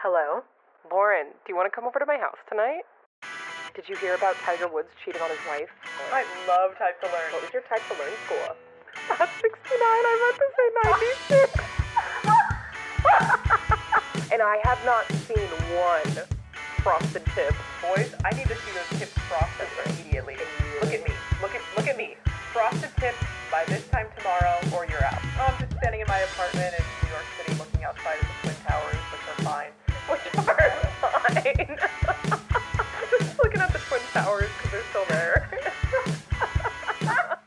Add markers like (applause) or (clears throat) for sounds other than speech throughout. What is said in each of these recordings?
Hello? Lauren, do you want to come over to my house tonight? Did you hear about Tiger Woods cheating on his wife? I love Type to Learn. What was your Type to Learn score? (laughs) That's 69. I meant to say 96. (laughs) and I have not seen one frosted tip. Boys, I need to see those tips frosted immediately. Look at me. Look at look at me. Frosted tips by this time tomorrow or you're out. Oh, I'm just standing in my apartment in New York City looking outside at the Which are fine. just looking at the Twin Towers because they're still there. (laughs)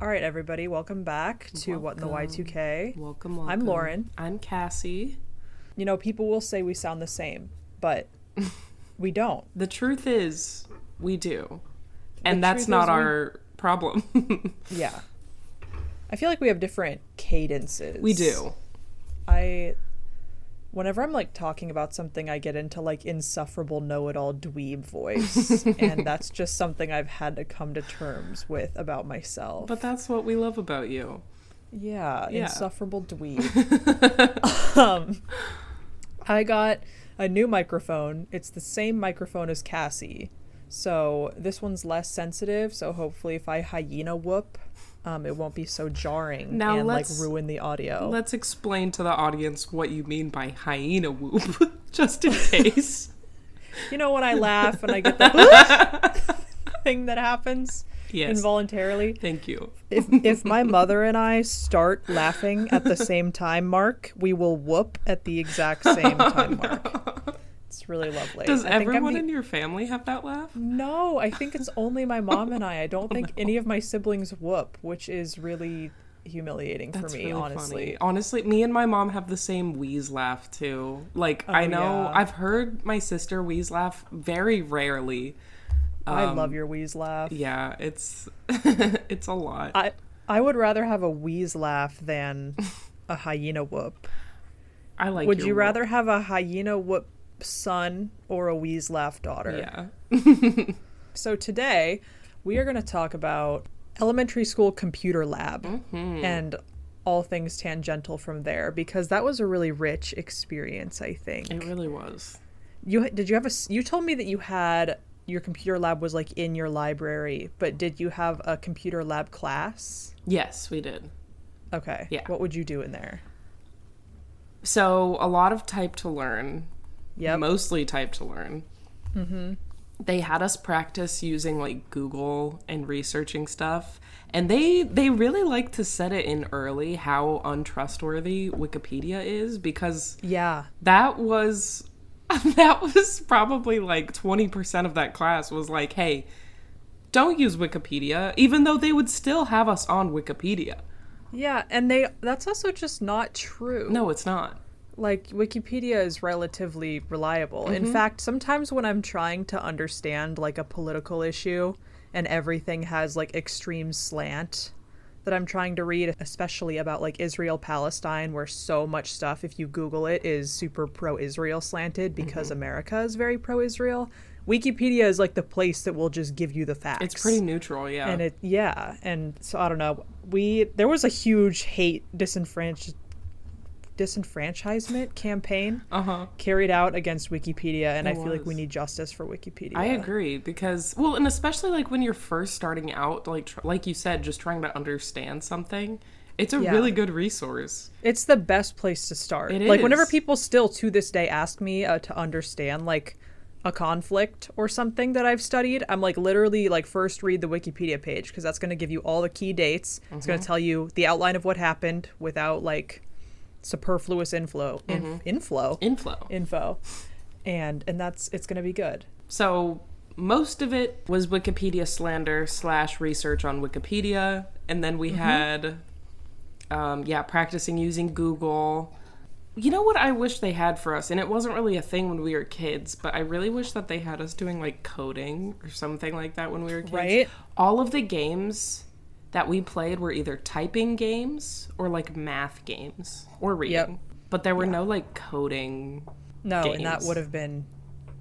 All right, everybody, welcome back to What in the Welcome. Y2K. Welcome, welcome. I'm Lauren. I'm Cassie. You know, people will say we sound the same, but (laughs) we don't. The truth is, we do. And that's truth not is we- our problem. (laughs) Yeah. I feel like we have different cadences. we do. I whenever I'm like talking about something I get into like insufferable know-it-all dweeb voice (laughs) and that's just something I've had to come to terms with about myself. But that's what we love about you. yeah, Yeah. insufferable dweeb. (laughs) um I got a new microphone. It's the same microphone as Cassie. So this one's less sensitive, so hopefully if I hyena whoop, um, it won't be so jarring Now and like ruin the audio. Let's explain to the audience what you mean by hyena whoop, (laughs) just in case. (laughs) You know when I laugh and I get the (laughs) thing that happens yes. involuntarily. Thank you. If if my mother and I start laughing at the same time mark, we will whoop at the exact same time mark. It's really lovely. Does I everyone the- in your family have that laugh? No, I think it's only my mom and I. I don't (laughs) think any of my siblings whoop, which is really humiliating That's for me, really honestly. funny. Honestly, me and my mom have the same wheeze laugh too. Like I know Oh, yeah. I've heard my sister wheeze laugh very rarely. I Um, love your wheeze laugh. Yeah, it's (laughs) it's a lot. I I would rather have a wheeze laugh than (laughs) a hyena whoop. I like. Would you whoop. rather have a hyena whoop son or a laugh daughter? Yeah. (laughs) So today we are going to talk about elementary school computer lab Mm-hmm. and all things tangential from there because that was a really rich experience. I think It really was. you did. You have a you told me that you had your computer lab was like in your library, but did you have a computer lab class? Yes, we did. Okay. Yeah. What would you do in there? So a lot of type to learn. Yep. Mostly type to learn. Mm-hmm. They had us practice using like Google and researching stuff, and they they really like to set it in early how untrustworthy Wikipedia is because yeah. that was (laughs) that was probably like 20% of that class was like hey don't use wikipedia even though they would still have us on wikipedia Yeah, and they that's also just not true. no it's not like Wikipedia is relatively reliable. In mm-hmm. fact, sometimes when I'm trying to understand like a political issue and everything has like extreme slant that I'm trying to read, especially about like Israel Palestine, where so much stuff, if you Google it, is super pro Israel slanted because mm-hmm. America is very pro Israel. Wikipedia is like the place that will just give you the facts. it's pretty neutral yeah and it yeah and so i don't know we there was a huge hate disenfranch disenfranchisement campaign uh-huh. carried out against wikipedia and There i feel like we need justice for wikipedia. I agree because well and especially like when you're first starting out like tr- like you said just trying to understand something it's a Yeah. really good resource. It's the best place to start. It like whenever people still to this day ask me uh, to understand like a conflict or something that I've studied, I'm like literally like first read the Wikipedia page because that's going to give you all the key dates. It's going to tell you the outline of what happened without like superfluous inflow in, inflow inflow info and and that's it's gonna be good So most of it was Wikipedia slander slash research on Wikipedia, and then we had, um, yeah, practicing using Google. You know what I wish they had for us, and it wasn't really a thing when we were kids, but I really wish that they had us doing like coding or something like that when we were kids. Right. All of the games that we played were either typing games or like math games or reading, Yep. but there were no like coding. no and that would have been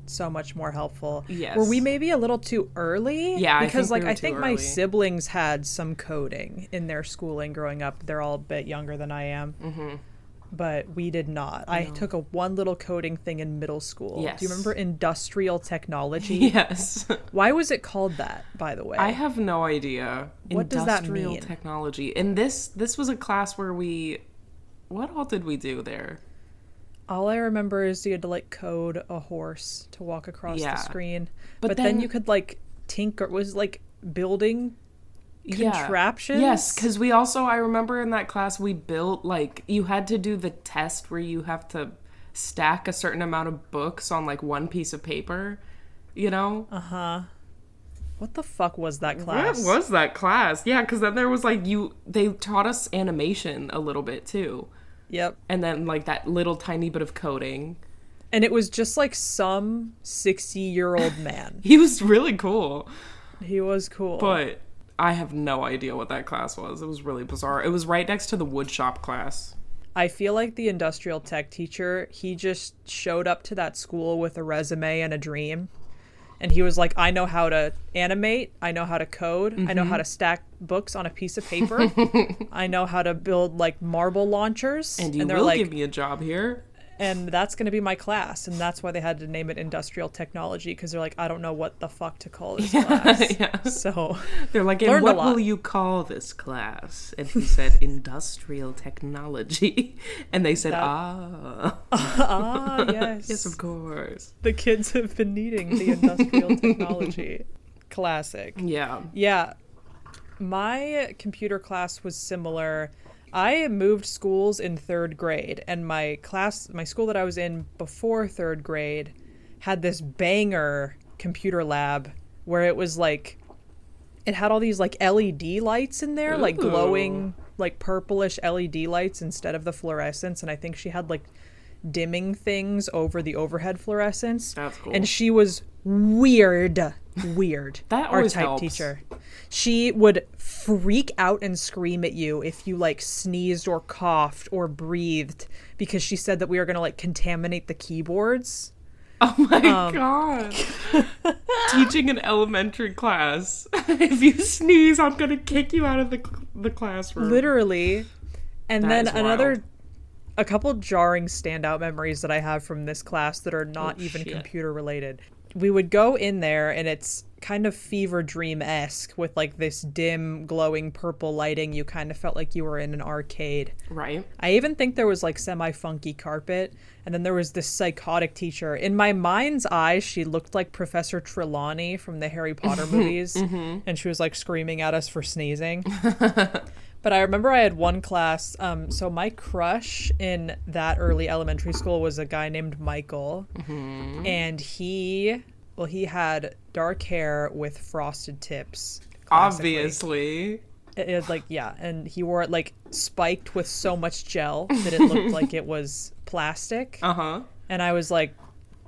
so much more helpful. Yes. were we maybe a little too early? Yeah, I because think we like were i think my siblings had some coding in their schooling growing up. They're all a bit younger than i am mm-hmm. But we did not. I took a one little coding thing in middle school. Yes. Do you remember industrial technology? (laughs) Yes. Why was it called that, by the way? I have no idea. What does that Industrial mean? technology. And this this was a class where we what all did we do there? All I remember is you had to like code a horse to walk across Yeah. the screen. But But, then, then- you could like tinker it was like building contraptions. Yes, because we also I remember in that class we built like you had to do the test where you have to stack a certain amount of books on like one piece of paper. You know? Uh huh. What the fuck was that class? What was that class? Yeah, because then there was like you they taught us animation a little bit too. Yep. And then like that little tiny bit of coding. And it was just like some 60-year-old man. (laughs) He was really cool. he was cool. But I have no idea what that class was. It was really bizarre. It was right next to the woodshop class. I feel like the industrial tech teacher, he just showed up to that school with a resume and a dream. And he was like, I know how to animate. I know how to code. I know Mm-hmm. how to stack books on a piece of paper. (laughs) I know how to build like marble launchers. And you they're will like, give me a job here. And that's going to be my class. And that's why they had to name it industrial technology because they're like, I don't know what the fuck to call this (laughs) class. (laughs) yeah. So They're like, and what will you call this class? And he said, industrial technology. (laughs) And they said, That- ah, ah yes, yes, of course. the kids have been needing the industrial technology. Classic. Yeah. Yeah. My computer class was similar. I moved schools in third grade, and my class, my school that I was in before third grade, had this banger computer lab where it was like, it had all these like LED lights in there, like glowing, like purplish LED lights instead of the fluorescence. And I think she had like dimming things over the overhead fluorescence. That's cool. And she was weird, weird. (laughs) That our type helps. teacher. She would freak out and scream at you if you like sneezed or coughed or breathed because she said that we were going to like contaminate the keyboards. Oh my Um, god. (laughs) Teaching an elementary class. (laughs) if you sneeze, I'm going to kick you out of the, the classroom. Literally. And That then another wild. A couple jarring standout memories that I have from this class that are not Oh, even shit. computer related. We would go in there and it's kind of fever dream esque with like this dim, glowing purple lighting. You kind of felt like you were in an arcade. Right? I even think there was like semi funky carpet. And then there was this psychotic teacher. In my mind's eye, she looked like Professor Trelawney from the Harry Potter (laughs) mm-hmm. movies. Mm-hmm. And she was like screaming at us for sneezing. (laughs) But I remember I had one class. Um, so my crush in that early elementary school was a guy named Michael, and he, well, he had dark hair with frosted tips. classically. Obviously. It, it, like yeah, and he wore it like spiked with so much gel that it looked like it was plastic. (laughs) Uh huh. And I was like,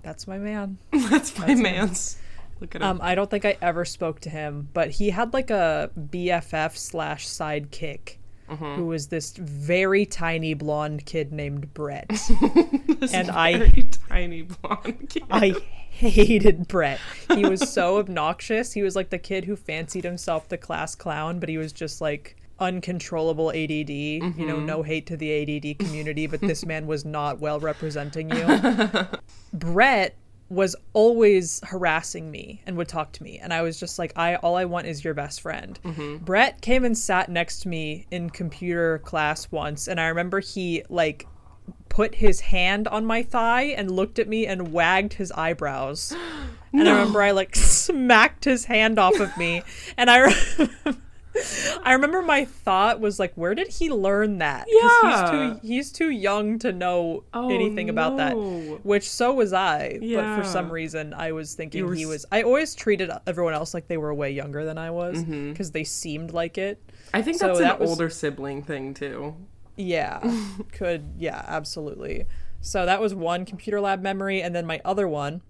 "That's my man." (laughs) That's my man's. Look at him. Um, I don't think I ever spoke to him, but he had like a BFF slash sidekick Mm-hmm. who was this very tiny blonde kid named Brett. (laughs) This and I- tiny blonde kid. I hated Brett. He was so (laughs) obnoxious. He was like the kid who fancied himself the class clown, but he was just like uncontrollable ADD. You Mm-hmm. know, no hate to the ADD community, but this man was not well representing you. (laughs) Brett was always harassing me and would talk to me. And i was just like i all i want is your best friend. Mm-hmm. Brett came and sat next to me in computer class once. And i remember he like put his hand on my thigh and looked at me and wagged his eyebrows. (gasps) And i remember i like (laughs) smacked his hand off of me. And i (laughs) re- I remember my thought was like, where did he learn that? Yeah. he's too he's too young to know Oh, anything about that. Which so was I, but for some reason I was thinking were he was. I always treated everyone else like they were way younger than I was Mm-hmm. because they seemed like it. I think So that's an was- older sibling thing too. Yeah, could yeah, absolutely. So that was one computer lab memory, and then my other one.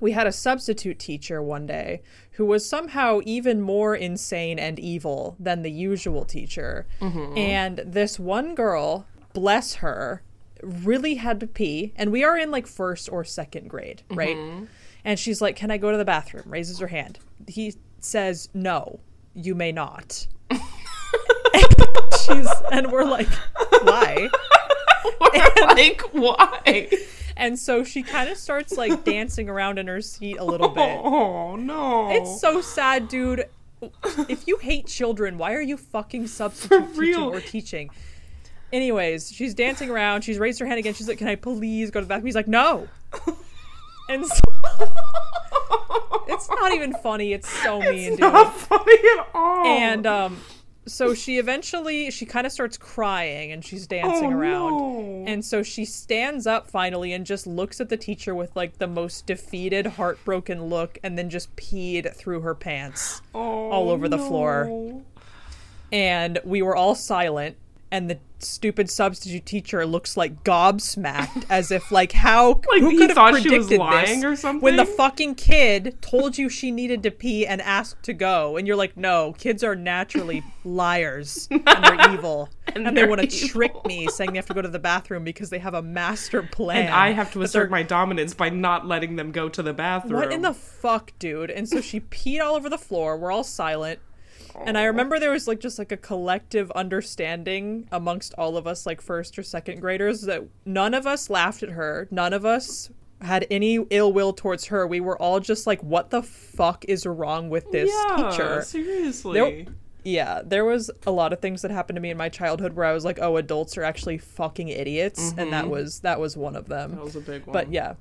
We had a substitute teacher one day who was somehow even more insane and evil than the usual teacher. Mm-hmm. And this one girl, bless her, really had to pee. And we are in like first or second grade, mm-hmm. right? And she's like, Can I go to the bathroom? Raises her hand. He says, No, you may not. (laughs) she's and we're like, Why? (laughs) We're like why? And so she kind of starts like (laughs) dancing around in her seat a little bit. Oh no! It's so sad, dude. If you hate children, why are you fucking (laughs) substitute teaching or teaching? Anyways, she's dancing around. She's raised her hand again. She's like, "Can I please go to the bathroom?" He's like, "No." And so, (laughs) it's not even funny. It's so mean, dude. It's not funny at all. And um, so she eventually she kind of starts crying and she's dancing Oh, around. no. And so she stands up finally and just looks at the teacher with like the most defeated, heartbroken look, and then just peed through her pants Oh, all over the floor. And we were all silent. And the stupid substitute teacher looks like gobsmacked, as if like how Like who could have thought she predicted was lying this or when the fucking kid told you she needed to pee and asked to go, and you're like, no, kids are naturally (laughs) liars and they're evil, (laughs) and, they they're want to trick me, saying they have to go to the bathroom because they have a master plan. And I have to assert my dominance by not letting them go to the bathroom. What in the fuck, dude? And so she peed all over the floor. We're all silent. And I remember there was like just like a collective understanding amongst all of us, like first or second graders, that none of us laughed at her. None of us had any ill will towards her. We were all just like, what the fuck is wrong with this yeah, teacher? Seriously. There- Yeah, there was a lot of things that happened to me in my childhood where I was like, oh, adults are actually fucking idiots. And that was that was one of them. That was a big one. But yeah,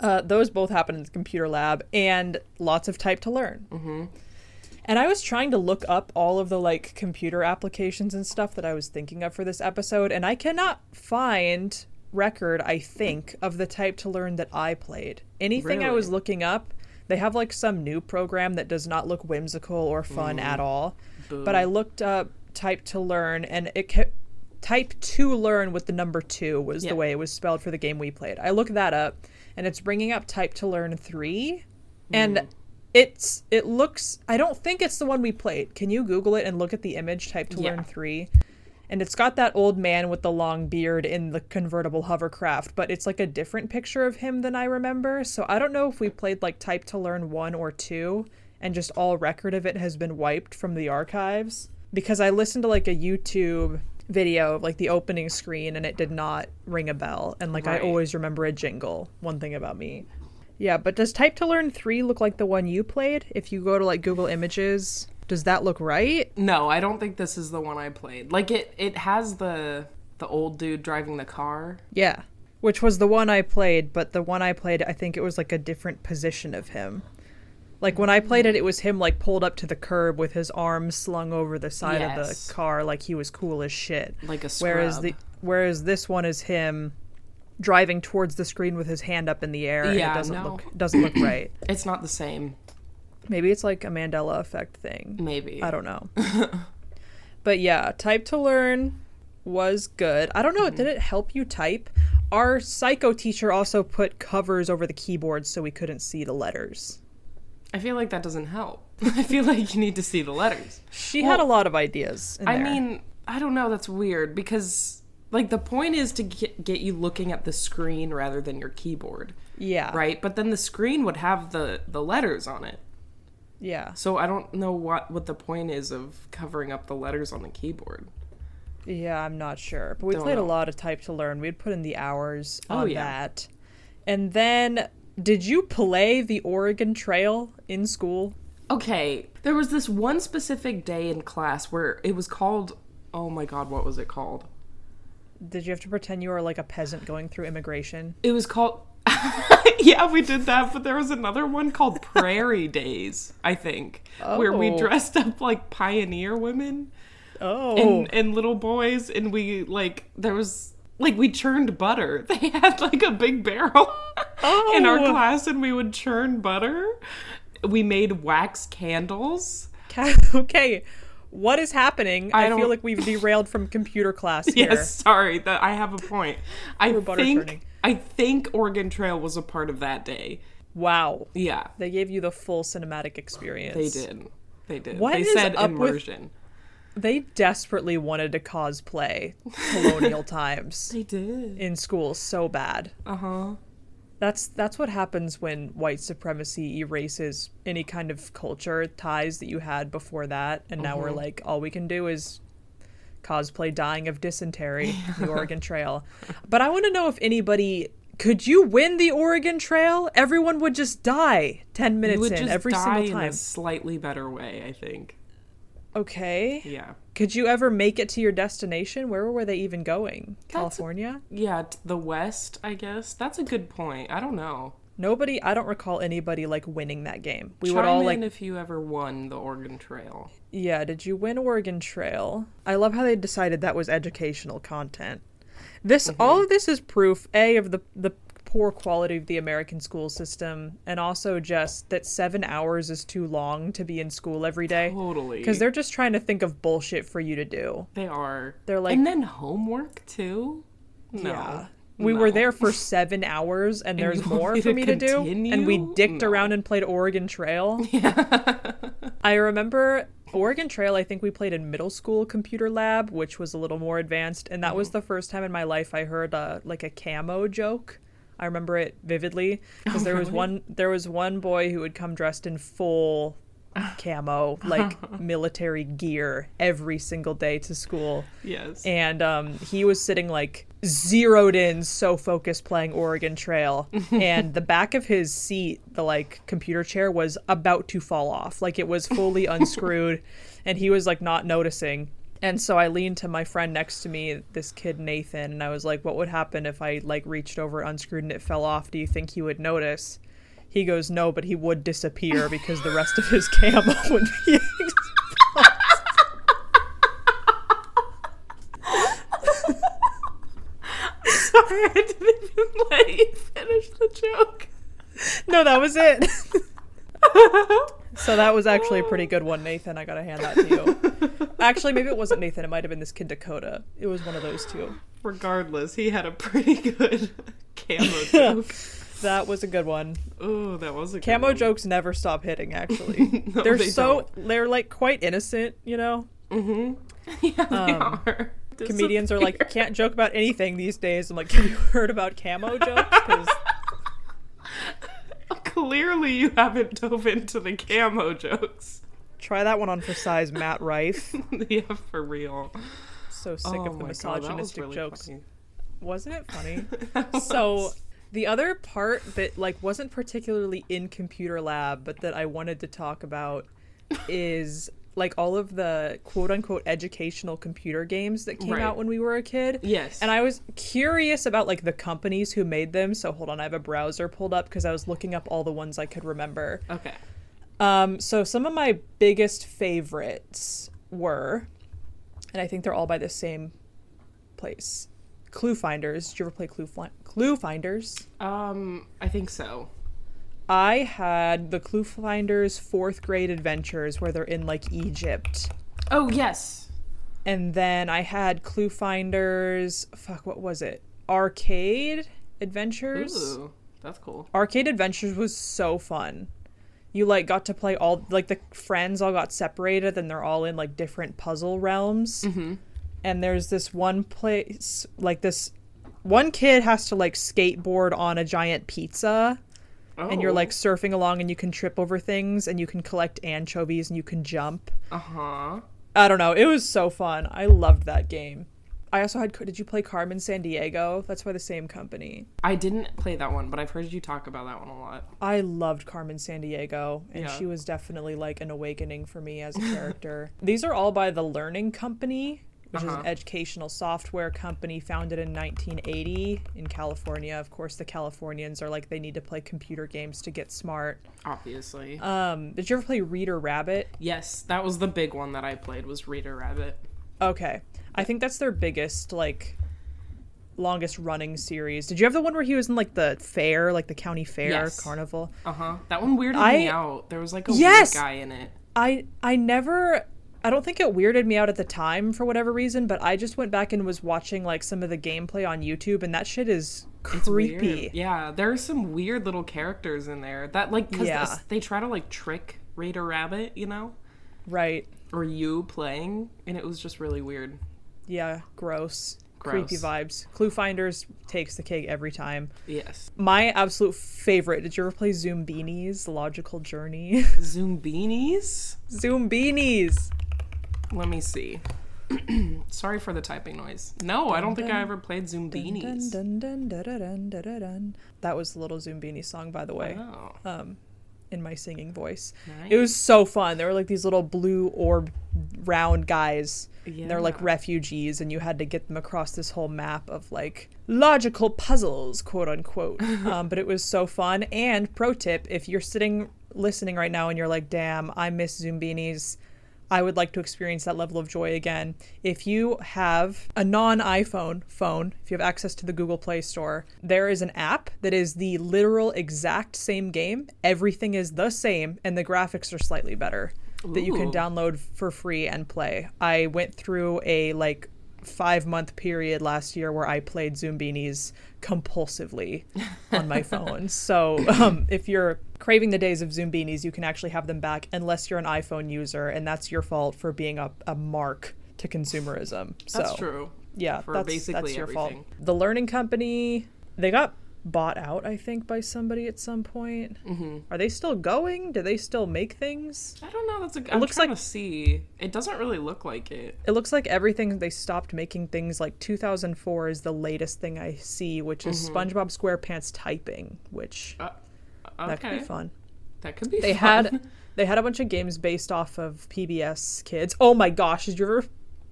uh, those both happened in the computer lab, and lots of type to learn. Mm-hmm. And I was trying to look up all of the like computer applications and stuff that I was thinking of for this episode, and I cannot find record. I think of the type to learn that I played. Anything I was looking up, they have like some new program that does not look whimsical or fun mm. at all. But I looked up type to learn, and it kept type to learn with the number two was Yeah. the way it was spelled for the game we played. I looked that up, and it's bringing up type to learn three, and mm. It's it looks. I don't think it's the one we played. Can you Google it and look at the image? Type to Yeah. learn three. And it's got that old man with the long beard in the convertible hovercraft, but it's like a different picture of him than I remember. So I don't know if we played like Type to Learn 1 or 2 and just all record of it has been wiped from the archives. Because I listened to like a YouTube video of like the opening screen and it did not ring a bell. And like I always remember a jingle. One thing about me. Yeah, but does Type to Learn 3 look like the one you played? If you go to like Google Images, does that look right? No, I don't think this is the one I played. Like it it has the the old dude driving the car. Yeah. Which was the one I played, but the one I played, I think it was like a different position of him. Like when I played it, it was him like pulled up to the curb with his arms slung over the side of the car, like he was cool as shit. Like a Whereas the whereas this one is him driving towards the screen with his hand up in the air and it doesn't no. look doesn't look right. (clears throat) It's not the same. Maybe it's like a Mandela effect thing. Maybe. I don't know. (laughs) but yeah, type to learn was good. I don't know, did mm-hmm. it help you type? Our psycho teacher also put covers over the keyboard so we couldn't see the letters. I feel like that doesn't help. (laughs) I feel like you need to see the letters. She had a lot of ideas. In I there. mean, I don't know. That's weird because, like, the point is to get, get you looking at the screen rather than your keyboard, yeah, right? But then the screen would have the the letters on it. Yeah, So I don't know what what the point is of covering up the letters on the keyboard. yeah, I'm not sure, but we Don't played a lot of type to learn. We'd put in the hours Oh, on yeah. that, and then did you play the Oregon Trail in school? Okay, there was this one specific day in class where it was called. Oh my god, what was it called? Did you have to pretend you were like a peasant going through immigration? It was called. (laughs) yeah, we did that, but there was another one called (laughs) Prairie Days, I think, where we Oh. dressed up like pioneer women Oh, and, and little boys, and we like there was like we churned butter. (laughs) They had like a big barrel in our Oh. class, and we would churn butter. We made wax candles. Okay, what is happening? I I, feel like we've derailed from computer class (laughs) here. Yes, sorry, that I have a point. I think churning. I think Oregon Trail was a part of that day. Wow, Yeah, they gave you the full cinematic experience. they did. They did. What they is said up with- immersion. They desperately wanted to cosplay (laughs) colonial times They did. in school so bad. Uh huh. That's that's what happens when white supremacy erases any kind of culture ties that you had before that, and now Mm-hmm. we're like, all we can do is cosplay dying of dysentery, the (laughs) Oregon Trail. But I want to know if anybody could you win the Oregon Trail? Everyone would just die 10 You minutes in every single in time. a slightly better way, I think. Okay. Yeah. Could you ever make it to your destination? Where were they even going? California? Yeah, the West, I guess. That's a good point. I don't know. Nobody, I don't recall anybody like winning that game. We Chime would all like if you ever won the Oregon Trail. Yeah, did you win Oregon Trail? I love how they decided that was educational content. This Mm-hmm. all of this is proof A of the the poor quality of the American school system and also just that 7 hours is too long to be in school every day Totally. cuz they're just trying to think of bullshit for you to do. They are. They're like- and then homework too. No. Yeah. We were there for 7 hours and there's more for to me to do and we dicked No. around and played Oregon Trail. (laughs) Yeah. I remember Oregon Trail, I think we played in middle school computer lab, which was a little more advanced, and that Mm-hmm. was the first time in my life I heard uh, like a camo joke. I remember it vividly because there was one there was one boy who would come dressed in full (sighs) camo, like military gear every single day to school. Yes. And um, he was sitting like zeroed in, so focused playing Oregon Trail. (laughs) and the back of his seat, the like computer chair, was about to fall off. Like it was fully (laughs) unscrewed, and he was like not noticing. And so I leaned to my friend next to me, this kid Nathan, and I was like, "What would happen if I like reached over, unscrewed, and it fell off? Do you think he would notice?" He goes, "No, but he would disappear because the rest of his (laughs) camo would be." (laughs) Sorry, I didn't even let you finish the joke. no, that was it. (laughs) so that was actually a pretty good one, Nathan. I gotta hand that to you. (laughs) Actually, maybe it wasn't Nathan. It might have been this kid Dakota. It was one of those two. Regardless, he had a pretty good (laughs) camo (laughs) joke. That was a good one. Oh, that was a good Camo one. jokes never stop hitting. Actually, No, they're they so they're like quite innocent. You know, Yeah, they Um, are. comedians are like Disappear. can't joke about anything these days. I'm like, have you heard about camo jokes? Because Clearly, you haven't dove into the camo jokes. try that one on for size, Matt Rife. (laughs) yeah, for real. So sick oh of the my God, was misogynistic really jokes. funny. Wasn't it funny? (laughs) That so the other part that like wasn't particularly in computer lab but that i wanted to talk about (laughs) is like all of the quote unquote educational computer games that came Right. out when we were a kid Yes. and i was curious about like the companies who made them so hold on i have a browser pulled up because i was looking up all the ones i could remember okay. um, so some of my biggest favorites were, and I think they're all by the same place. Clue Finders. Did you ever play Clue Fi- Clue Finders? Um, I think so. I had the Clue Finders fourth grade adventures where they're in like Egypt. Oh yes. And then I had Clue Finders. Fuck, what was it? Arcade Adventures. Ooh, that's cool. Arcade Adventures was so fun. You like got to play all like the friends all got separated and they're all in like different puzzle realms. Mm-hmm. And there's this one place like this one kid has to like skateboard on a giant pizza and you're Oh. like surfing along and you can trip over things and you can collect anchovies and you can jump. Uh huh. I don't know. It was so fun. I loved that game. I also had did you play Carmen Sandiego? That's by the same company. I didn't play that one, but I've heard you talk about that one a lot. I loved Carmen Sandiego, and Yeah. she was definitely like an awakening for me as a character. (laughs) These are all by the Learning Company, which is Uh-huh. an educational software company founded in 1980 in California. Of course, the Californians are like they need to play computer games to get smart. Obviously. Um, did you ever play Reader Rabbit? yes, that was the big one that I played. Was Reader Rabbit. Okay, I think that's their biggest like longest running series. Did you have the one where he was in like the fair, like the county fair Yes. carnival? Uh huh. That one weirded I- me out. There was like a Yes! weird guy in it. I I never I don't think it weirded me out at the time for whatever reason, but I just went back and was watching like some of the gameplay on YouTube and that shit is creepy. Yeah, there are some weird little characters in there that like because Yeah. they try to like trick Reader Rabbit, you know, Right. or you playing, and it was just really weird. Yeah, gross. Creepy vibes. Clue Finders takes the cake every time. Yes. My absolute favorite. Did you ever play Zoombinis? Logical Journey. (laughs) Zoombinis. Zoom Beanies. Let me see. (clears throat) Sorry for the typing noise. No, I don't think I ever played Zoombinis. Dun, dun, dun, dun, dun, dun, dun, dun. That was the little Zoombini song, by the way, Oh, um, in my singing voice. nice. It was so fun. There were like these little blue orb round guys. and They're like refugees, and you had to get them across this whole map of like logical puzzles, quote unquote. (laughs) um, but it was so fun. And pro tip if you're sitting listening right now and you're like, damn, I miss Zoombinis. I would like to experience that level of joy again. If you have a non iPhone phone, if you have access to the Google Play Store, there is an app that is the literal exact same game. Everything is the same, and the graphics are slightly better that you can download for free and play. I went through a like five month period last year where I played Zoombinis compulsively on my (laughs) phone. So um, if you're craving the days of Zoombinis, you can actually have them back unless you're an iPhone user, and that's your fault for being a, a mark to consumerism. So That's true. yeah, For that's, basically that's your everything. fault. The learning company, they got bought out, I think, by somebody at some point. hmm Are they still going? Do they still make things? I don't know. That's a. I'm looks trying like- to see. It doesn't really look like it. It looks like everything they stopped making things like 2004 is the latest thing I see, which is SpongeBob SquarePants typing, which Uh, that could be fun. That could be. They fun. had (laughs) they had a bunch of games based off of PBS Kids. Oh my gosh, did you ever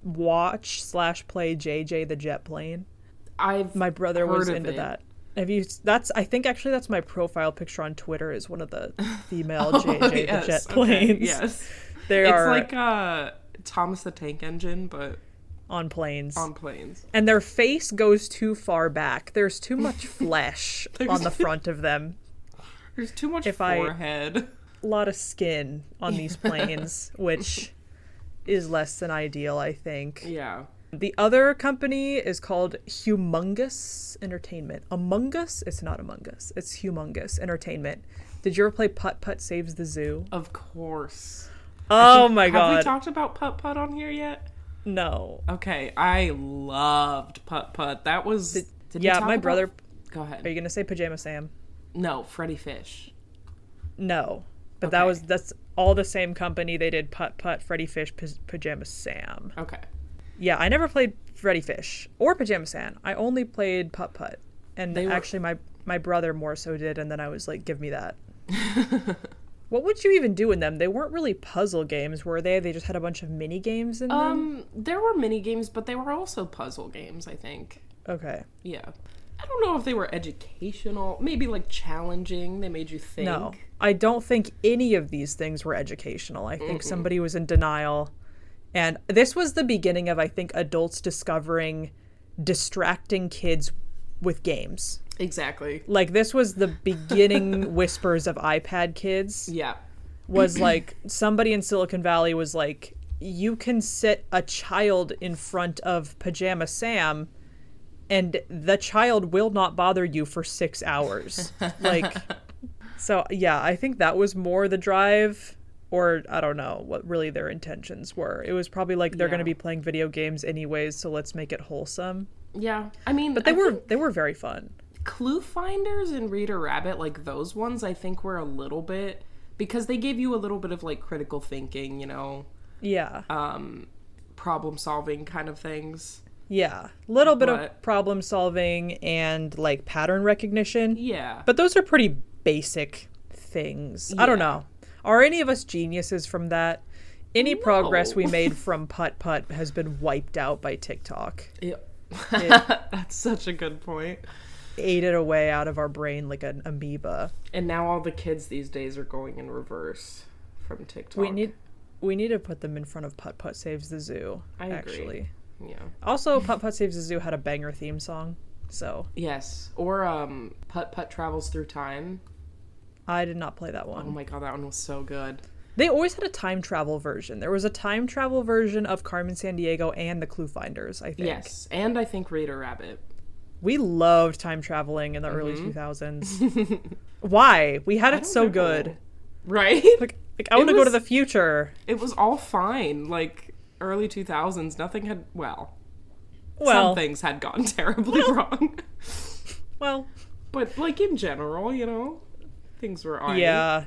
watch slash play JJ the Jet Plane? I've My brother was into it. that. Have you? That's I think actually that's my profile picture on Twitter is one of the (laughs) female Oh, JJ yes, the Jet okay, Planes. Yes, (laughs) they it's are like uh Thomas the Tank Engine, but on planes. on planes. and their face goes too far back. There's too much flesh on the front of them. There's too much If forehead. A (laughs) lot of skin on these planes, (laughs) which is less than ideal, I think. Yeah. The other company is called Humongous Entertainment. Among Us? It's not Among Us. It's Humongous Entertainment. Did you ever play Putt Putt Saves the Zoo? Of course. Oh my Have god. we talked about Putt Putt on here yet? no. Okay, I loved Putt Putt. That was. Did, we yeah, my about- brother. Go ahead. Are you gonna say Pajama Sam? No, Freddy Fish. No, but that was that's all the same company. They did Putt Putt, Freddy Fish, P- Pajama Sam. Okay. Yeah, I never played Freddy Fish or Pajama Sam. I only played Putt Putt, and were- actually my my brother more so did. And then I was like, give me that. (laughs) what would you even do in them? They weren't really puzzle games, were they? They just had a bunch of mini games in them. Um, there were mini games, but they were also puzzle games. I think. Okay. Yeah. I don't know if they were educational. Maybe like challenging. They made you think. No, I don't think any of these things were educational. I think somebody was in denial. And this was the beginning of, I think, adults discovering distracting kids with games. Exactly. Like, this was the beginning (laughs) whispers of iPad kids. Yeah. Was (clears throat) like somebody in Silicon Valley was like, you can sit a child in front of Pajama Sam and the child will not bother you for six hours. (laughs) like, so yeah, I think that was more the drive, or I don't know what really their intentions were. It was probably like they're going to be playing video games anyways, so let's make it wholesome. Yeah. I mean, But they I were they were very fun. Clue Finders and Reader Rabbit, like those ones, I think were a little bit because they gave you a little bit of like critical thinking, you know, Yeah, um, problem solving kind of things. Yeah, little bit of problem solving and like pattern recognition. Yeah. But those are pretty basic things. I don't know. Are any of us geniuses from that? Any progress we made from putt putt has been wiped out by TikTok. Yeah. (laughs) That's such a good point. Ate it away out of our brain like an amoeba. And now all the kids these days are going in reverse from TikTok. We need we need to put them in front of Putt Putt Saves the Zoo. I agree. Yeah. Also, Putt Putt Saves the Zoo had a banger theme song, so Yes. Or um Putt Putt Travels Through Time. I did not play that Oh one. my god, that one was so good. They always had a time travel version. There was a time travel version of Carmen Sandiego and the Clue Finders. I think. Yes. And I think Reader Rabbit. We loved time traveling in the early Mm-hmm. 2000s. (laughs) Why? We had it so know. good. Right? Like, like I want to go to the future. it was all fine. Like early 2000s, nothing had well, Well, some things had gone (laughs) terribly wrong. well, But like in general, you know, things were alright. yeah.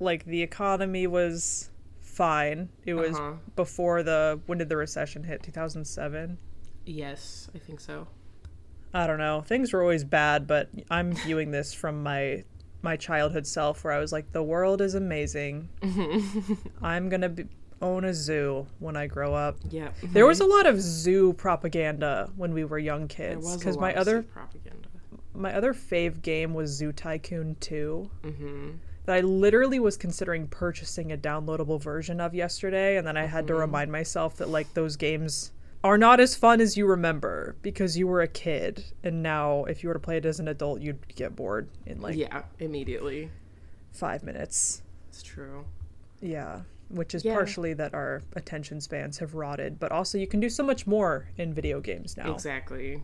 Like the economy was fine. It was Uh-huh. before the when did the recession hit? 2007. Yes, I think so. I don't know. Things were always bad, but I'm viewing this from my my childhood self where I was like the world is amazing. (laughs) I'm going to be, own a zoo when I grow up. Yeah. There was a lot of zoo propaganda when we were young kids was a because lot my of other propaganda. my other fave game was Zoo Tycoon 2 Mm-hmm. that I literally was considering purchasing a downloadable version of yesterday, and then I had to remind myself that like those games are not as fun as you remember because you were a kid, and now if you were to play it as an adult, you'd get bored in like yeah, immediately. five minutes. It's true. Yeah. Which is Yeah. partially that our attention spans have rotted, but also you can do so much more in video games now. Exactly.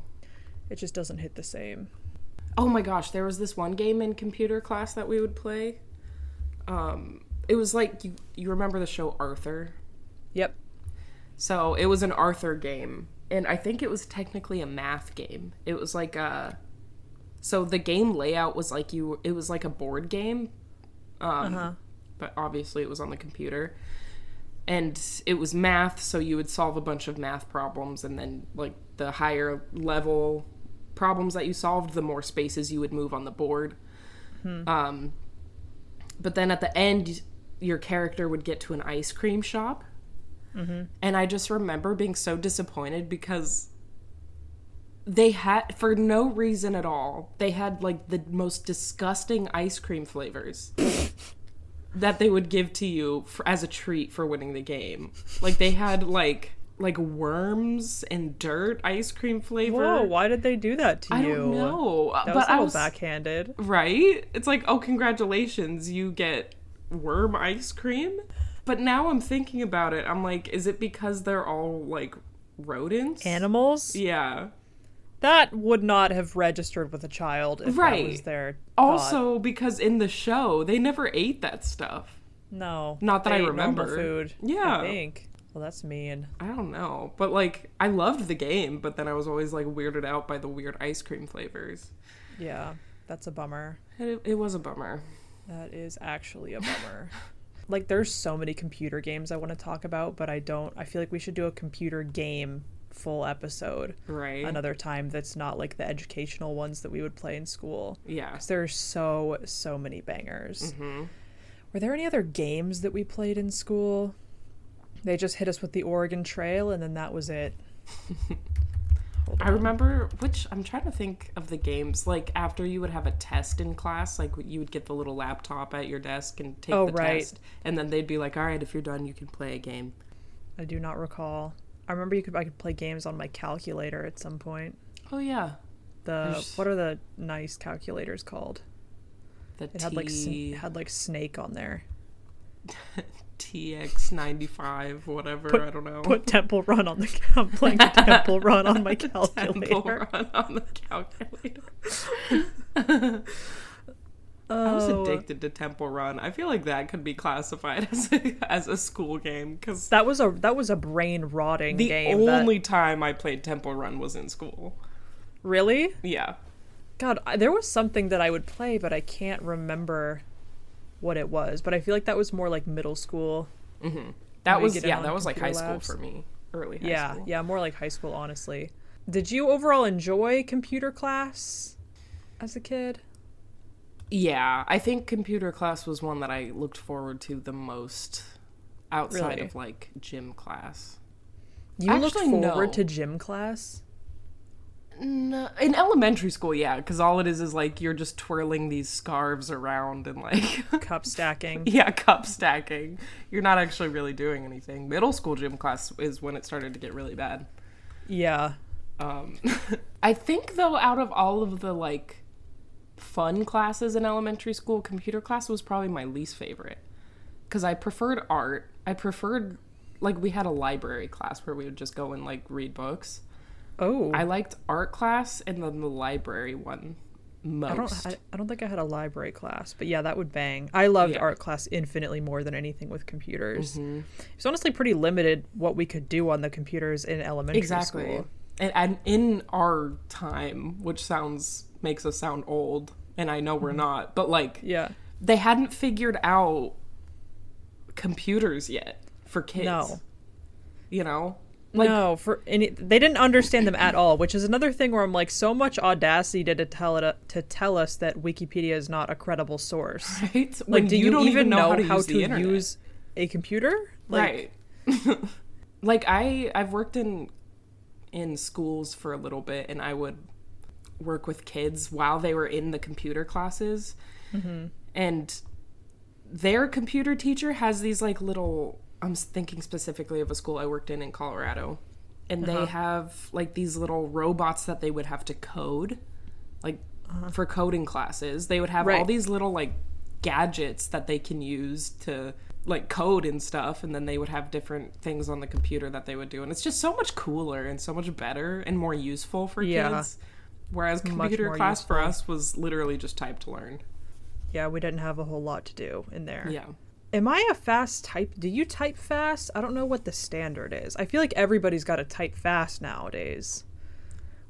It just doesn't hit the same. Oh my gosh, there was this one game in computer class that we would play. Um, it was like you you remember the show Arthur? Yep. So it was an Arthur game, and I think it was technically a math game. It was like a so the game layout was like you it was like a board game. Um Uh-huh. But obviously it was on the computer. And it was math, so you would solve a bunch of math problems and then like the higher level problems that you solved, the more spaces you would move on the board. Um but then at the end your character would get to an ice cream shop. And I just remember being so disappointed because they had, for no reason at all, they had like the most disgusting ice cream flavors (laughs) that they would give to you for, as a treat for winning the game. Like they had like like worms and dirt ice cream flavor. Whoa, why did they do that to I you? don't know, That but was a I was backhanded. right. It's like, oh, congratulations, you get worm ice cream. But now I'm thinking about it. I'm like, is it because they're all like rodents? Animals? yeah. That would not have registered with a child if that was Right. thought. Also, because in the show they never ate that stuff. no. Not that they I ate remember. food. Yeah. I think. Well, that's mean. I don't know, but like I loved the game, but then I was always like weirded out by the weird ice cream flavors. Yeah, that's a bummer. It, it was a bummer. That is actually a bummer. (laughs) like, there's so many computer games I want to talk about, but I don't. I feel like we should do a computer game full episode Right? another time that's not like the educational ones that we would play in school. Yeah. Because there's so, so many bangers. hmm Were there any other games that we played in school? They just hit us with the Oregon Trail, and then that was it. (laughs) I remember which I'm trying to think of the games. Like after you would have a test in class, like you would get the little laptop at your desk and take Oh, the right. test, and then they'd be like, "All right, if you're done, you can play a game." I do not recall. I remember you could I could play games on my calculator at some point. Oh yeah, The There's- what are the nice calculators called? the It had like sn- had like Snake on there. (laughs) TX ninety five, whatever. Put- I don't know. Put Temple Run on the I'm (laughs) playing (laughs) Temple Run on my calculator. Temple. Run on the calculator. Oh, I was oh. addicted to Temple Run. I feel like that could be classified (laughs) as a, as a school game because that was a that was a brain rotting the game. that- only time I played Temple Run was in school. really? Yeah. God, I, there was something that I would play, but I can't remember what it was. But I feel like that was more like middle school. Mm-hmm. That was yeah, that was like high computer school for me. Early high yeah, school. yeah, more like high school, honestly. Did you overall enjoy computer class as a kid? Yeah, I think computer class was one that I looked forward to the most outside Really? of like gym class. You looked Actually, forward no. to gym class? No, in elementary school, yeah, because all it is is like you're just twirling these scarves around and like (laughs) Cup stacking. yeah, cup stacking. You're not actually really doing anything. Middle school gym class is when it started to get really bad. yeah. Um, (laughs) I think though, out of all of the like fun classes in elementary school, computer class was probably my least favorite because I preferred art. I preferred like we had a library class where we would just go and like read books. Oh. I liked art class and then the library one most. I don't. I, I don't think I had a library class, but yeah, that would bang. I loved Yeah. art class infinitely more than anything with computers. Mhm. It's honestly pretty limited what we could do on the computers in elementary exactly. school. And, and in our time, which sounds makes us sound old, and I know we're mm-hmm. not, but like Yeah. they hadn't figured out computers yet. for kids. No. You know? no, for any, they didn't understand them at all, which is another thing where I'm like, so much audacity to tell it to tell us that Wikipedia is not a credible source. (laughs) Right? Like, When do you, don't even know, to how use to use a computer? Like, right. (laughs) like I I've worked in in schools for a little bit and I would work with kids while they were in the computer classes. Mm-hmm. And their computer teacher has these like little I'm thinking specifically of a school I worked in in Colorado. And Uh-huh. they have like these little robots that they would have to code like for coding classes. They would have all Uh-huh. These little like gadgets that they can use to like code and stuff and then they would have different things on the computer that they would do and it's just so much cooler and so much better and more useful for Yeah. kids whereas computer class for us was literally just type to learn yeah, we didn't have a whole lot to do in there. yeah Am I a fast type? Do you type fast? I don't know what the standard is. I feel like everybody's got to type fast nowadays.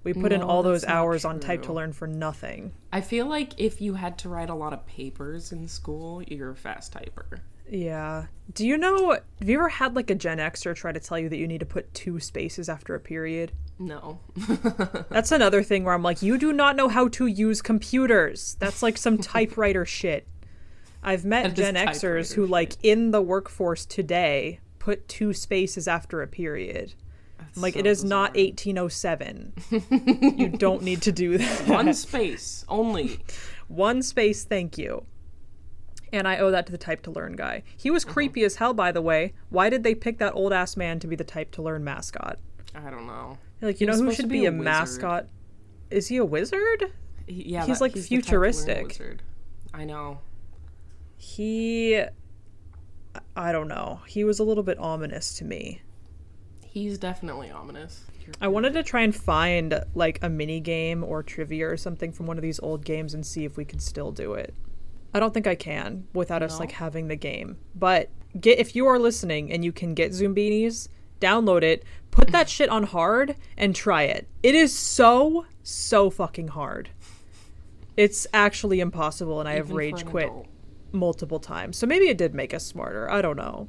We put in all those hours on type to learn for nothing. i feel like if you had to write a lot of papers in school you're a fast typer Yeah. Do you know? Have you ever had like a Gen Xer try to tell you that you need to put two spaces after a period? No (laughs) That's another thing where I'm like, you do not know how to use computers. That's like some (laughs) typewriter shit. I've met Gen Xers who, typewriter like, in the workforce today, put two spaces after a period. I'm like, so it is not 1807. (laughs) you don't need to do that. one space only One space, thank you. And I owe that to the type to learn guy. He was Uh-huh. creepy as hell, by the way. Why did they pick that old ass man to be the type to learn mascot? i don't know Like, you know who should be be, a a, mascot? Is he a wizard? He- yeah He's, that- like, to futuristic. wizard. i know He. I don't know. He was a little bit ominous to me. he's definitely ominous I wanted to try and find like a mini game or trivia or something from one of these old games and see if we could still do it. I don't think I can without us like having the game. But get if you are listening and you can get Zoombinis, download it, put that shit on hard and try it. It is so so fucking hard. It's actually impossible and I have even rage quit adult. multiple times. So maybe it did make us smarter. I don't know.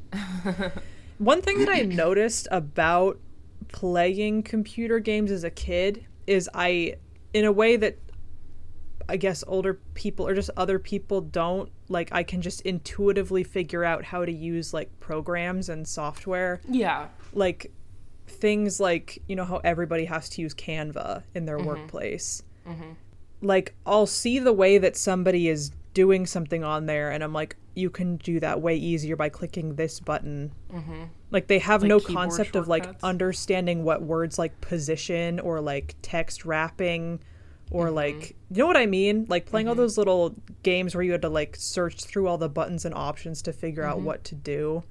(laughs) One thing that I noticed about playing computer games as a kid is I, in a way that I guess older people or just other people don't, like, I can just intuitively figure out how to use, like, programs and software. yeah Like, things like, you know, how everybody has to use Canva in their mm-hmm. workplace. Mm-hmm. Like, I'll see the way that somebody is doing something on there, and I'm like, you can do that way easier by clicking this button. Mm-hmm. Like, they have Like no concept of, like, understanding what words like position or, like, text wrapping or, Mm-hmm. like, you know what I mean? Like, playing all those little games where you had to, like, search through all the buttons and options to figure out what to do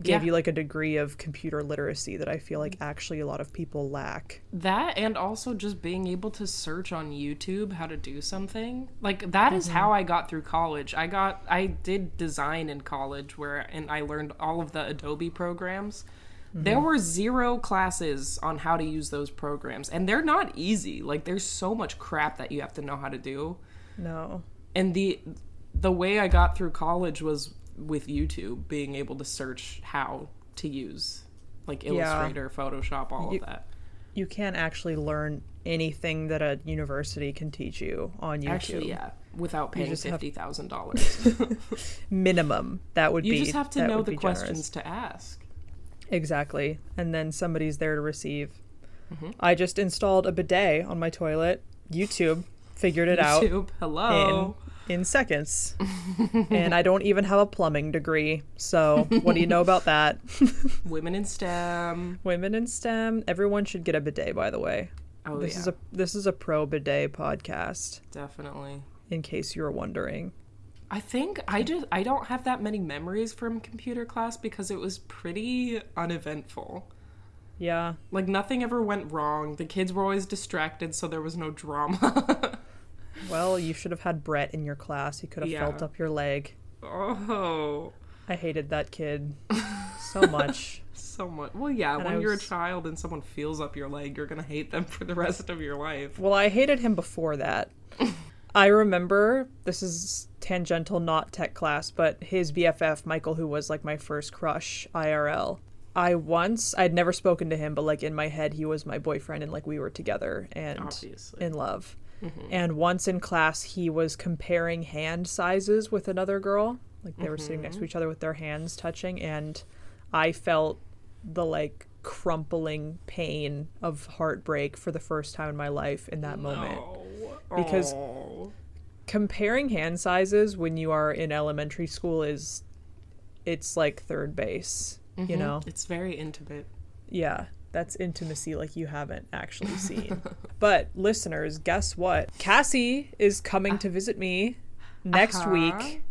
gave Mm-hmm. Yeah. you like a degree of computer literacy that I feel like actually a lot of people lack. That and also just being able to search on YouTube how to do something. Like that is how I got through college. I got I did design in college where and I learned all of the Adobe programs. There were zero classes on how to use those programs and they're not easy. Like there's so much crap that you have to know how to do. No. And the the way I got through college was with YouTube being able to search how to use like Illustrator, Photoshop, all You- of that. You can't actually learn anything that a university can teach you on YouTube. Actually, yeah, without paying fifty thousand dollars. (laughs) Minimum. That would You be You just have to know the be generous. questions to ask. Exactly. And then somebody's there to receive. Mm-hmm. I just installed a bidet on my toilet. YouTube figured it out YouTube, hello. In seconds. and I don't even have a plumbing degree. So, what do you know about that? (laughs) Women in STEM. Women in STEM, everyone should get a bidet by the way. Oh this yeah, is a this is a pro bidet podcast definitely. in case you're wondering. I think I just I don't have that many memories from computer class because it was pretty uneventful. Yeah. Like nothing ever went wrong. The kids were always distracted, so there was no drama. (laughs) Well, you should have had Brett in your class. He could have Yeah. felt up your leg. oh, I hated that kid (laughs) so much. so much. Well, yeah, And when I you're a child and someone feels up your leg, you're gonna hate them for the rest of your life. Well, I hated him before that. (laughs) I remember this is tangential, not tech class, but his BFF, Michael, who was like my first crush IRL. I once, I'd never spoken to him, but like in my head, he was my boyfriend and like we were together and Obviously. in love. Mm-hmm. And once in class, he was comparing hand sizes with another girl. Like they were sitting next to mm-hmm. each other with their hands touching. And I felt the like crumpling pain of heartbreak for the first time in my life in that moment. Because- Oh. Comparing hand sizes when you are in elementary school is, it's like third base, you mm-hmm. know? it's very intimate. Yeah, that's intimacy like you haven't actually (laughs) seen. but listeners, guess what? Cassie is coming to visit me next Uh-huh. week.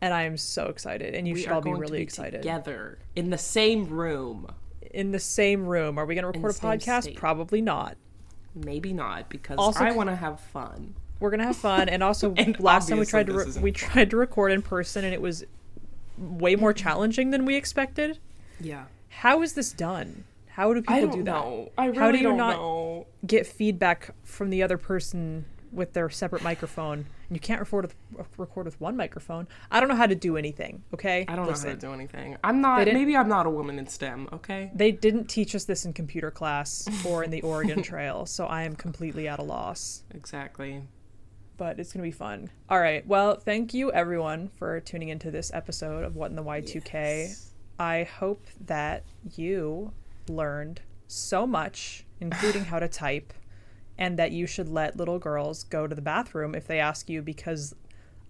And I am so excited, and you we should all be going to really be excited. together in the same room. In the same room. Are we going to record a podcast? state. Probably not. Maybe not because Also I want to have fun. We're gonna have fun, and also (laughs) And last time we tried to re- we fun. tried to record in person, and it was way more (laughs) challenging than we expected. Yeah. How is this done? How do people I don't do that? know. I really How do you not know. get feedback from the other person with their separate microphone. And you can't record with, record with one microphone. I don't know how to do anything. Okay, I don't know how to do anything. I'm not. Maybe I'm not a woman in STEM. Okay. They didn't teach us this in computer class or in the Oregon (laughs) Trail, so I am completely at a loss. Exactly. But it's gonna be fun. All right. Well, thank you everyone for tuning into this episode of What in the Y2K. Yes. I hope that you learned so much, including how to type, and that you should let little girls go to the bathroom if they ask you because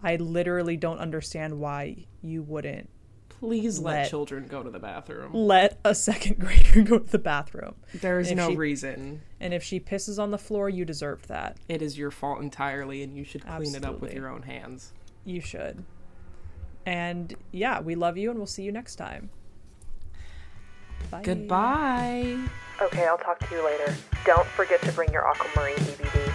I literally don't understand why you wouldn't Please let, Let- children go to the bathroom. let a second (laughs) grader go to the bathroom. There is no she- reason. And if she pisses on the floor, you deserved that. It is your fault entirely, and you should clean it up with your own hands. You should. And yeah, we love you and we'll see you next time. Bye. Goodbye. Okay, I'll talk to you later. Don't forget to bring your aquamarine BB